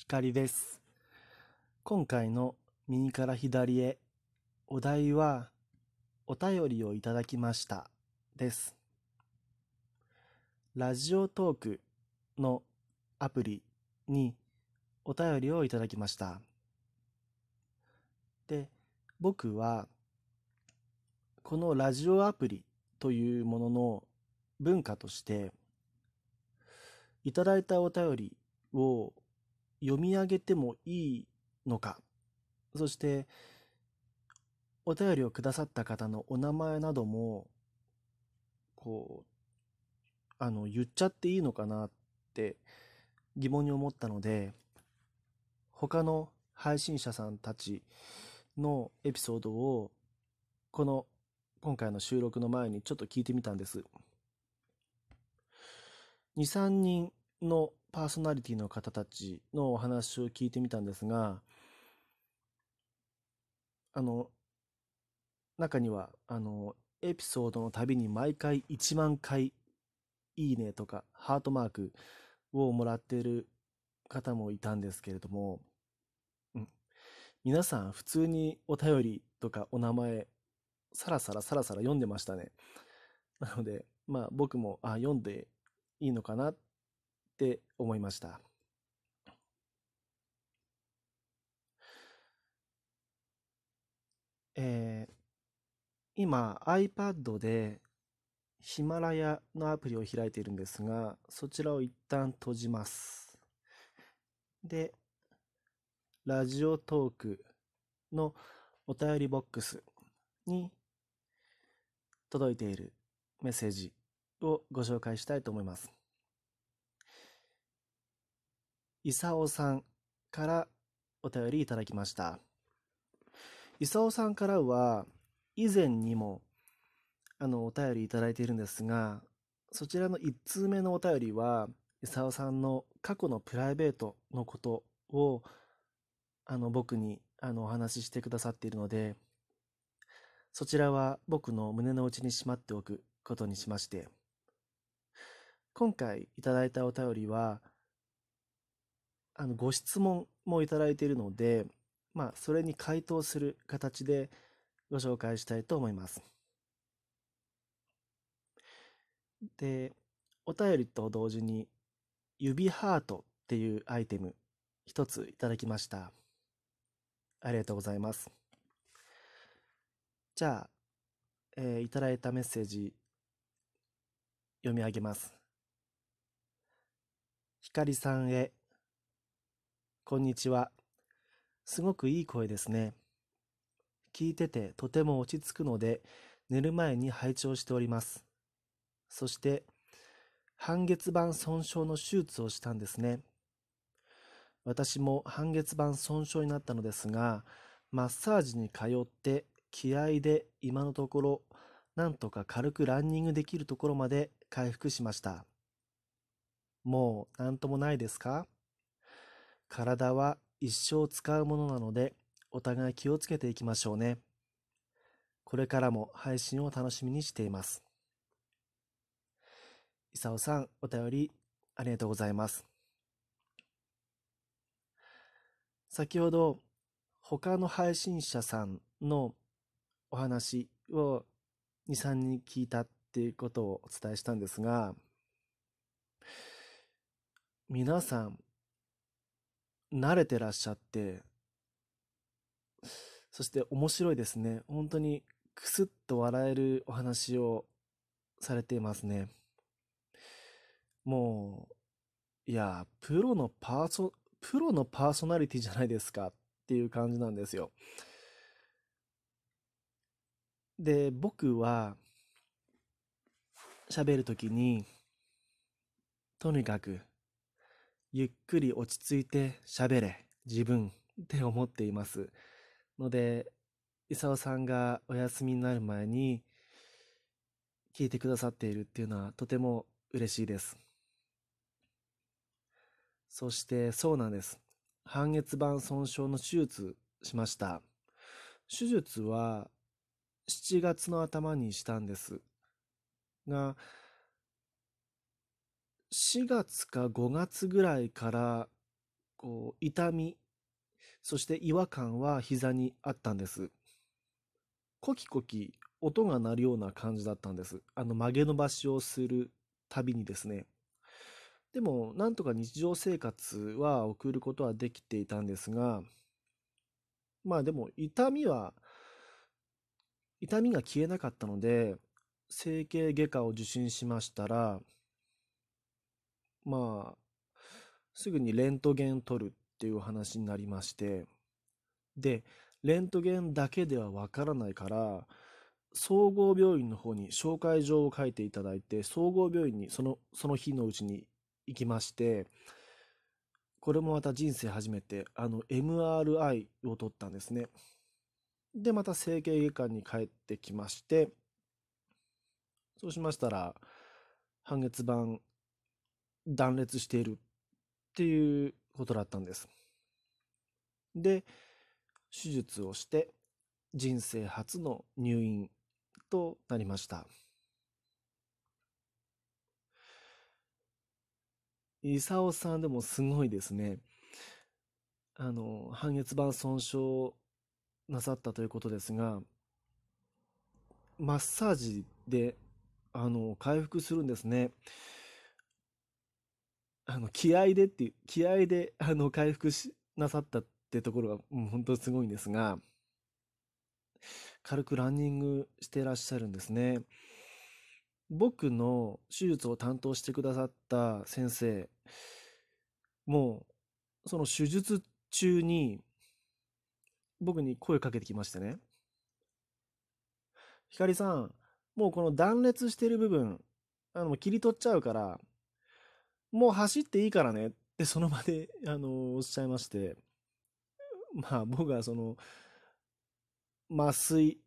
光です。今回の右から左へお題はお便りをいただきましたです。ラジオトークのアプリにお便りをいただきました。で、僕はこのラジオアプリというものの文化としていただいたお便りを読み上げてもいいのか、そして、お便りをくださった方のお名前なども、こう、あの、言っちゃっていいのかなって疑問に思ったので、他の配信者さんたちのエピソードを、この今回の収録の前にちょっと聞いてみたんです。2、3人のパーソナリティの方たちのお話を聞いてみたんですが、あの、中には、あの、エピソードのたびに毎回1万回いいねとかハートマークをもらっている方もいたんですけれども、うん、皆さん普通にお便りとかお名前さらさらさらさら読んでましたね。なので、まあ僕もあ読んでいいのかなっって思いました。えー、今 iPad でヒマラヤのアプリを開いているんですが、そちらを一旦閉じます。で、ラジオトークのお便りボックスに届いているメッセージをご紹介したいと思います。いさおさんからお便りいただきました。いさおさんからは、以前にも、あの、お便りいただいているんですが、そちらの1通目のお便りは、いさおさんの過去のプライベートのことを、あの、僕に、あの、お話ししてくださっているので、そちらは僕の胸の内にしまっておくことにしまして、今回いただいたお便りは、あの、ご質問もいただいているので、まあ、それに回答する形でご紹介したいと思います。で、お便りと同時に、指ハートっていうアイテム、一ついただきました。ありがとうございます。じゃあ、えー、いただいたメッセージ、読み上げます。ひかりさんへ、こんにちは。すごくいい声ですね。聞いててとても落ち着くので、寝る前に拝聴しております。そして、半月板損傷の手術をしたんですね。私も半月板損傷になったのですが、マッサージに通って気合で今のところ、なんとか軽くランニングできるところまで回復しました。もう何ともないですか？体は一生使うものなので、お互い気をつけていきましょうね。これからも配信を楽しみにしています。いさおさん、お便りありがとうございます。先ほど、他の配信者さんのお話を2、3人聞いたっていうことをお伝えしたんですが、皆さん、慣れてらっしゃって、そして面白いですね。本当にクスッと笑えるお話をされていますね。もう、いや、プロのパーソ、プロのパーソナリティじゃないですかっていう感じなんですよ。で、僕は、喋るときに、とにかくゆっくり落ち着いて喋れ、自分って思っています。ので、伊沢さんがお休みになる前に聞いてくださっているっていうのはとても嬉しいです。そしてそうなんです。半月板損傷の手術しました。手術は7月の頭にしたんです。が、4月か5月ぐらいからこう、痛み、そして違和感は膝にあったんです。コキコキ音が鳴るような感じだったんです。あの曲げ伸ばしをするたびにですね。でも、なんとか日常生活は送ることはできていたんですが、まあでも、痛みは、痛みが消えなかったので、整形外科を受診しましたら、まあ、すぐにレントゲン取るっていう話になりまして、で、レントゲンだけではわからないから、総合病院の方に紹介状を書いていただいて、総合病院にそのその日のうちに行きまして、これもまた人生初めて、あの、MRI を取ったんですね。で、また整形外科に帰ってきまして、そうしましたら、半月板断裂しているっていうことだったんです。で、手術をして、人生初の入院となりました。伊佐さんでもすごいですね。あの、半月板損傷なさったということですが、マッサージで、あの、回復するんですね。あの、気合でっていう、気合で、あの、回復し、なさったってところが、うん、本当すごいんですが、軽くランニングしてらっしゃるんですね。僕の手術を担当してくださった先生、もう、その手術中に、僕に声かけてきましてね。ひかりさん、もうこの断裂してる部分、あの、切り取っちゃうから、もう走っていいからねってその場で、あの、おっしゃいまして、まあ僕はその、麻酔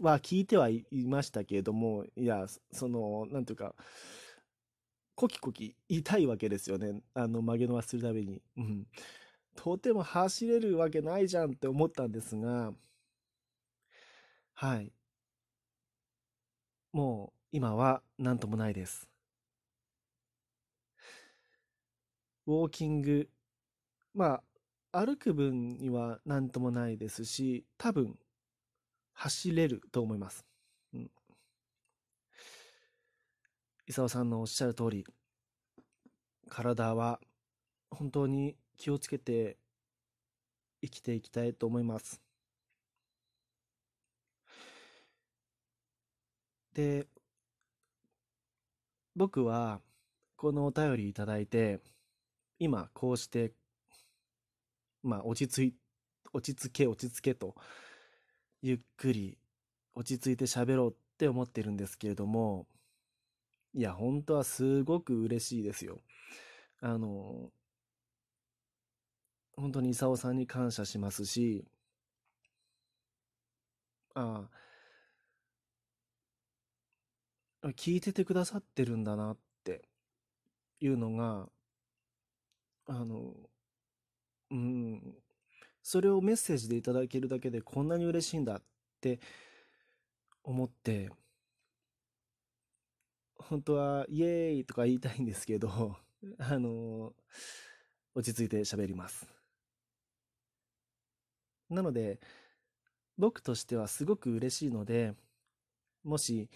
は聞いてはいましたけれども、いや、その、なんていうか、コキコキ痛いわけですよね。あの、曲げ伸ばしするために。うん。とても走れるわけないじゃんって思ったんですが、はい。もう、今は何ともないです。ウォーキング、まあ、歩く分には何ともないですし、多分、走れると思います。うん。伊沢さんのおっしゃる通り、体は本当に気をつけて生きていきたいと思います。で、僕はこのお便りいただいて、今こうして、まあ落ち着い、落ち着け落ち着けとゆっくり落ち着いて喋ろうって思ってるんですけれども、いや、本当はすごく嬉しいですよ。あの、本当に功さんに感謝しますし、ああ、聞いててくださってるんだなっていうのが、あの、うん、それをメッセージでいただけるだけでこんなに嬉しいんだって思って、本当はイエーイとか言いたいんですけど、あの、落ち着いて喋ります。なので、僕としてはすごく嬉しいので、もし、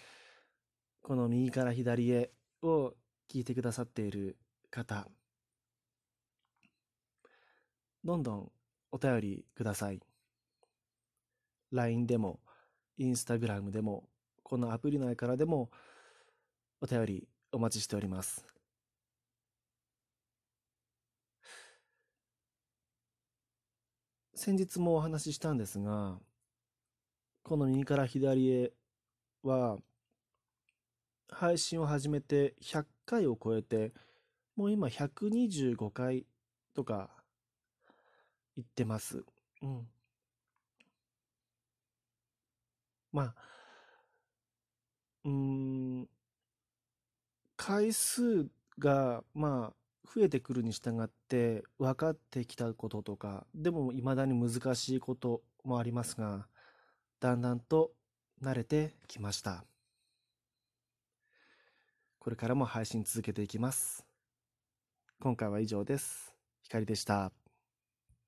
この右から左へを聞いてくださっている方、どんどんお便りください。LINE でも、Instagram でも、このアプリ内からでも、お便りお待ちしております。先日もお話ししたんですが、この右から左へは、配信を始めて100回を超えて、もう今125回とか言ってます。うん。まあ、うん、回数が、まあ、増えてくるに従って分かってきたこととか、でも未だに難しいこともありますが、だんだんと慣れてきました。これからも配信続けていきます。今回は以上です。ひかりでした。